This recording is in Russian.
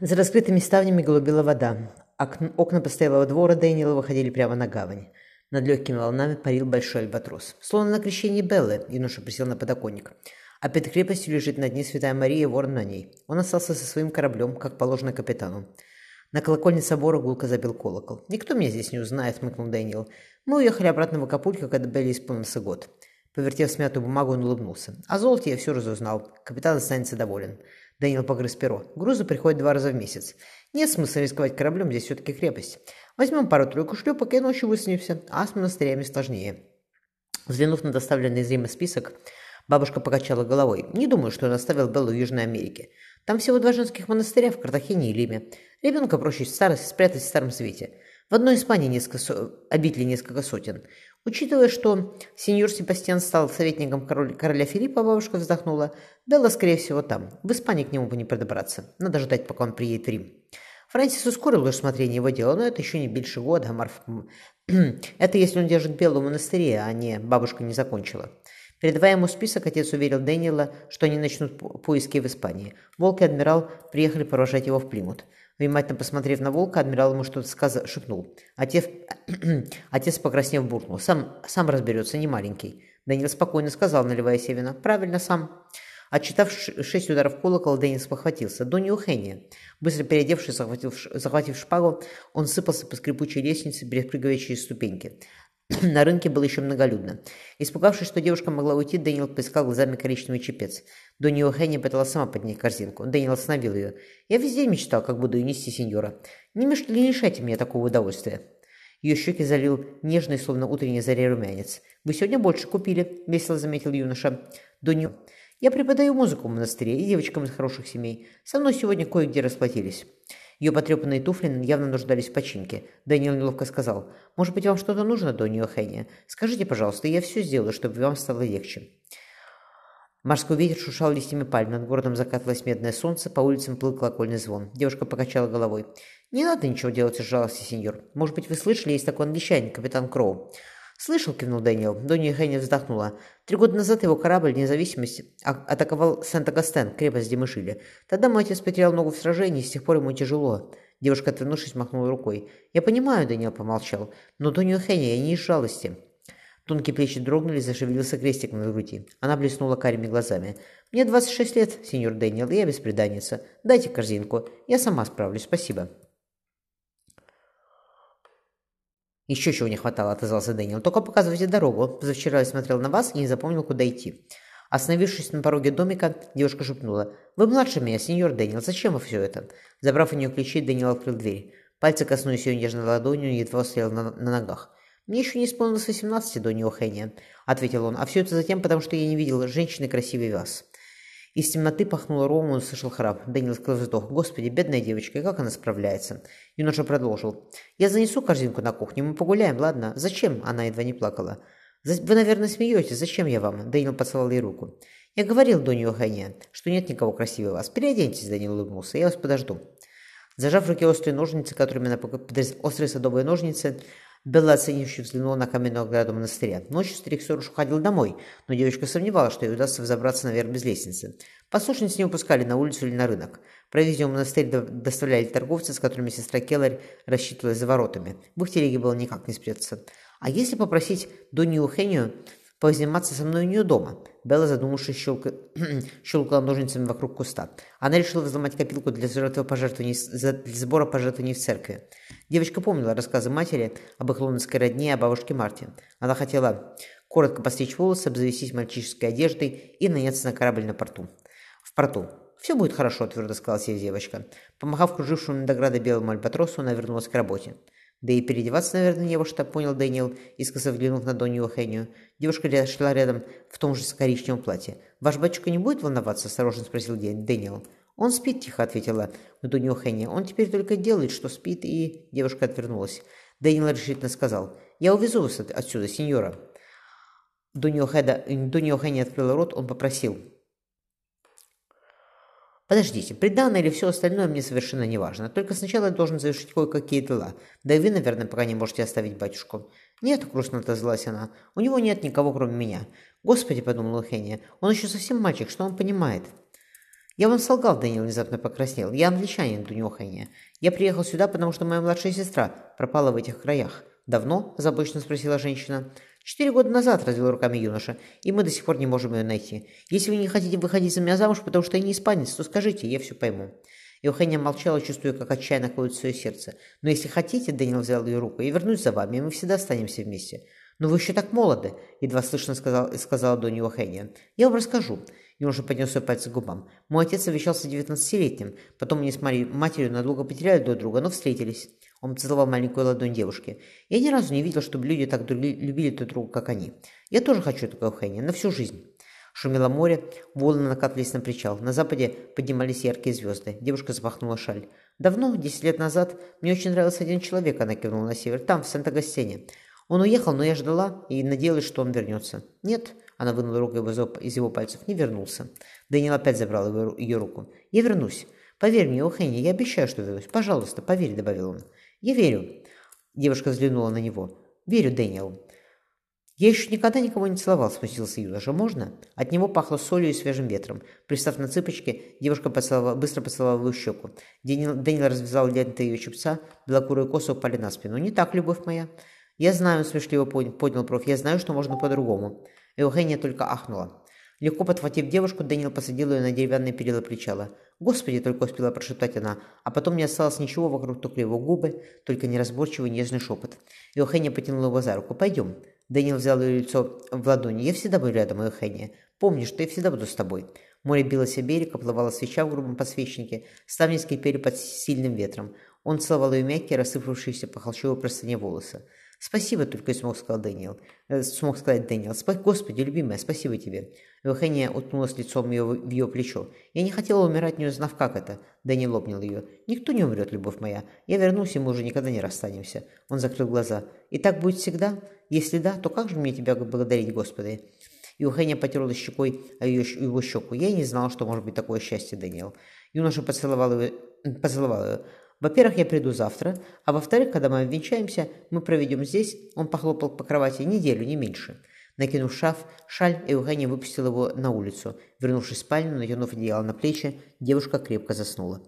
За раскрытыми ставнями голубела вода. Окна постоялого двора Дэниела выходили прямо на гавань. Над легкими волнами парил большой альбатрос. Словно на крещении Беллы, юноша присел на подоконник. А перед крепостью лежит на дне Святая Мария ворон на ней. Он остался со своим кораблем, как положено капитану. На колокольне собора гулко забил колокол. «Никто меня здесь не узнает», — смыкнул Дэниел. «Мы уехали обратно в Акапулько, когда Белли исполнился год». Повертев смятую бумагу, он улыбнулся. «О золоте я все разузнал. Капитан останется доволен». Дэниел погрыз перо. «Грузы приходят два раза в месяц. Нет смысла рисковать кораблем, здесь все-таки крепость. Возьмем пару-тройку шлюпок и ночью высунемся, а с монастырями сложнее». Взглянув на доставленный из Рима список, бабушка покачала головой. «Не думаю, что он оставил Беллу в Южной Америке. Там всего два женских монастыря в Картахене и Лиме. Ребенка проще в старости спрятать в Старом Свете. В одной Испании несколько со... обители несколько сотен. Учитывая, что сеньор Себастьян стал советником король... короля Филиппа, бабушка вздохнула, Белла, скорее всего, там. В Испании к нему бы не подобраться. Надо ждать, пока он приедет в Рим. Фрэнсис ускорил рассмотрение его дела, но это еще не больше года, Марф... это если он держит Беллу в монастыре, а не бабушка не закончила. Передавая ему список, отец уверил Дэниела, что они начнут поиски в Испании. Волк и адмирал приехали провожать его в Плимут. Внимательно посмотрев на волка, адмирал ему что-то сказ... шепнул. Отец, отец покраснев буркнул. Сам, сам разберется, не маленький. Дэниел спокойно сказал, наливая Севина. Правильно, сам. Отчитав шесть ударов колокола, Деннис похватился. До Неухения. Быстро переодевшись, захватив, захватив шпагу, он сыпался по скрипучей лестнице, перепрыгивая через ступеньки. На рынке было еще многолюдно. Испугавшись, что девушка могла уйти, Дэниел поискал глазами коричневый чепец. До нее Хенни пыталась сама поднять корзинку. Дэниел остановил ее. «Я весь день мечтал, как буду ее нести, сеньора. Не, меш... лишайте мне такого удовольствия». Ее щеки залил нежный, словно утренний заре румянец. «Вы сегодня больше купили», — весело заметил юноша. До нее... «Я преподаю музыку в монастыре и девочкам из хороших семей. Со мной сегодня кое-где расплатились». Ее потрепанные туфли явно нуждались в починке. Дэниел неловко сказал, «Может быть, вам что-то нужно, Донни О'Хенни? Скажите, пожалуйста, я все сделаю, чтобы вам стало легче». Морской ветер шушал листьями пальм, над городом закатывалось медное солнце, по улицам плыл колокольный звон. Девушка покачала головой. «Не надо ничего делать из жалости, сеньор. Может быть, вы слышали, есть такой англичанин, капитан Кроу. «Слышал», — кивнул Дэниел. Донья Эухения вздохнула. «Три года назад его корабль независимости а-, атаковал Сент-Агастен, крепость, где мы жили. Тогда мой отец потерял ногу в сражении, с тех пор ему тяжело». Девушка, отвернувшись, махнула рукой. «Я понимаю», — Дэниел помолчал, — «но Донья Эухения, я не из жалости». Тонкие плечи дрогнули, зашевелился крестик на груди. Она блеснула карими глазами. «Мне 26 лет, сеньор Дэниел, и я беспреданница. Дайте корзинку. Я сама справлюсь, спасибо». «Еще чего не хватало», — отозвался Дэниел. «Только показывайте дорогу. Позавчера я смотрел на вас и не запомнил, куда идти». Остановившись на пороге домика, девушка шепнула. «Вы младше меня, сеньор Дэниел. Зачем вы все это?» Забрав у нее ключи, Дэниел открыл дверь. Пальцы коснулись ее нежной ладони, и он едва устоял на, на ногах. «Мне еще не исполнилось восемнадцати, Донья Эухения», — ответил он. «А все это затем, потому что я не видел женщины красивее вас». Из темноты пахнуло ромом, он услышал храп. Дэниел сдержал вздох. «Господи, бедная девочка, и как она справляется?» Юноша продолжил. «Я занесу корзинку на кухню, мы погуляем, ладно?» «Зачем?» Она едва не плакала. «Вы, наверное, смеетесь. Зачем я вам?» Дэниел поцеловал ей руку. «Я говорил Донни Охайне, что нет никого красивее вас. Переоденьтесь», Дэниел улыбнулся. «Я вас подожду». Зажав в руке острые ножницы, которыми она... Острые садовые ножницы, Белла оценивающе взглянула на каменную ограду монастыря. Ночью старик-сторож уходил домой, но девочка сомневалась, что ей удастся взобраться наверх без лестницы. Послушниц не выпускали на улицу или на рынок. Провизию в монастырь доставляли торговцы, с которыми сестра Келлер рассчитывалась за воротами. В их телеге было никак не спрятаться. А если попросить Донью Ухению позаниматься со мной у нее дома. Белла, задумавшись, щелка... щелкала ножницами вокруг куста. Она решила взломать копилку для, пожертвований... для сбора пожертвований в церкви. Девочка помнила рассказы матери об их лондонской родне и о бабушке Марте. Она хотела коротко постричь волосы, обзавестись мальчишеской одеждой и наняться на корабль на порту. В порту. «Все будет хорошо», – твердо сказала себе девочка. Помахав кружившему над оградой белому альбатросу, она вернулась к работе. Да и переодеваться, наверное, не во что, понял Дэниел, искоса взглянув на Донью Эухению. Девушка шла рядом в том же коричневом платье. «Ваш батюшка не будет волноваться?» – осторожно спросил Дэниел. «Он спит», – тихо ответила Донья Эухения. «Он теперь только делает, что спит, и...» Девушка отвернулась. Дэниел решительно сказал. «Я увезу вас отсюда, сеньора». Донью Охения открыла рот, он попросил. Подождите, приданное или все остальное мне совершенно не важно. Только сначала я должен завершить кое-какие дела. Да и вы, наверное, пока не можете оставить батюшку. Нет, грустно отозвалась она. У него нет никого, кроме меня. Господи, подумала Хенни, он еще совсем мальчик, что он понимает? «Я вам солгал», — Дэниел внезапно покраснел. «Я англичанин, Дунюханье. Я приехал сюда, потому что моя младшая сестра пропала в этих краях». «Давно?» – озабоченно спросила женщина. «Четыре года назад», – развел руками юноша, – «и мы до сих пор не можем ее найти. Если вы не хотите выходить за меня замуж, потому что я не испанец, то скажите, я все пойму». Евгения молчала, чувствуя, как отчаянно колется ее сердце. «Но если хотите», – Дэниел взял ее руку, – «и вернусь за вами, и мы всегда останемся вместе». «Но вы еще так молоды», – едва слышно сказал, сказала Донни Евгения. «Я вам расскажу». Юноша поднес свой пальцы к губам. «Мой отец завещался девятнадцатилетним. Потом они с матерью надолго потеряли друг друга, но встретились». Он поцеловал маленькую ладонь девушки. «Я ни разу не видел, чтобы люди так любили друг друга, как они. Я тоже хочу такого Хэнни, на всю жизнь». Шумело море, волны накатывались на причал. На западе поднимались яркие звезды. Девушка запахнула шаль. «Давно, десять лет назад, мне очень нравился один человек», она кивнула на север, там, в Санта-Гастене. Он уехал, но я ждала и надеялась, что он вернется. «Нет», она вынула руку из его пальцев, не вернулся. Дэниел опять забрал ее руку. «Я вернусь. Поверь мне, Эухения, я обещаю, что вернусь. Пожалуйста, поверь», — добавил он. «Я верю». Девушка взглянула на него. «Верю, Дэниел». «Я еще никогда никого не целовал», — смутился юноша. «Можно?» От него пахло солью и свежим ветром. Привстав на цыпочки, девушка поцеловала, быстро поцеловала его щеку. Дэниел, Дэниел развязал ленты ее чепца, белокурые косы упали на спину. «Не так, любовь моя». «Я знаю», — смешливо подняла бровь, — «я знаю, что можно по-другому». Эухения только ахнула. Легко подхватив девушку, Дэниел посадил ее на деревянные перила причала. «Господи!» — только успела прошептать она, а потом не осталось ничего вокруг, только его губы, только неразборчивый нежный шепот. Эухения потянула его за руку. «Пойдем». Дэниел взял ее лицо в ладони. «Я всегда буду рядом, Эухения. Помни, что я всегда буду с тобой». Море билось о берег, оплывала свеча в грубом подсвечнике, ставни скрипели под сильным ветром. Он целовал ее мягкие, рассыпавшиеся по холщовой простыне волосы. «Спасибо», — только и смог сказать Дэниел. Э, смог сказать Дэниел. «Господи, любимая, спасибо тебе». Эухения уткнулась лицом ее, в ее плечо. «Я не хотела умирать, не узнав, как это». Дэниел обнял ее. «Никто не умрет, любовь моя. Я вернусь, и мы уже никогда не расстанемся». Он закрыл глаза. «И так будет всегда? Если да, то как же мне тебя благодарить, Господи?» Эухения потерлась щекой ее, его щеку. Я и не знала, что может быть такое счастье, Дэниел. Юноша поцеловал ее, поцеловал ее. Во-первых, я приду завтра, а во-вторых, когда мы обвенчаемся, мы проведем здесь, он похлопал по кровати, неделю, не меньше. Накинув шаф, шаль, Евгения выпустила его на улицу. Вернувшись в спальню, натянув одеяло на плечи, девушка крепко заснула.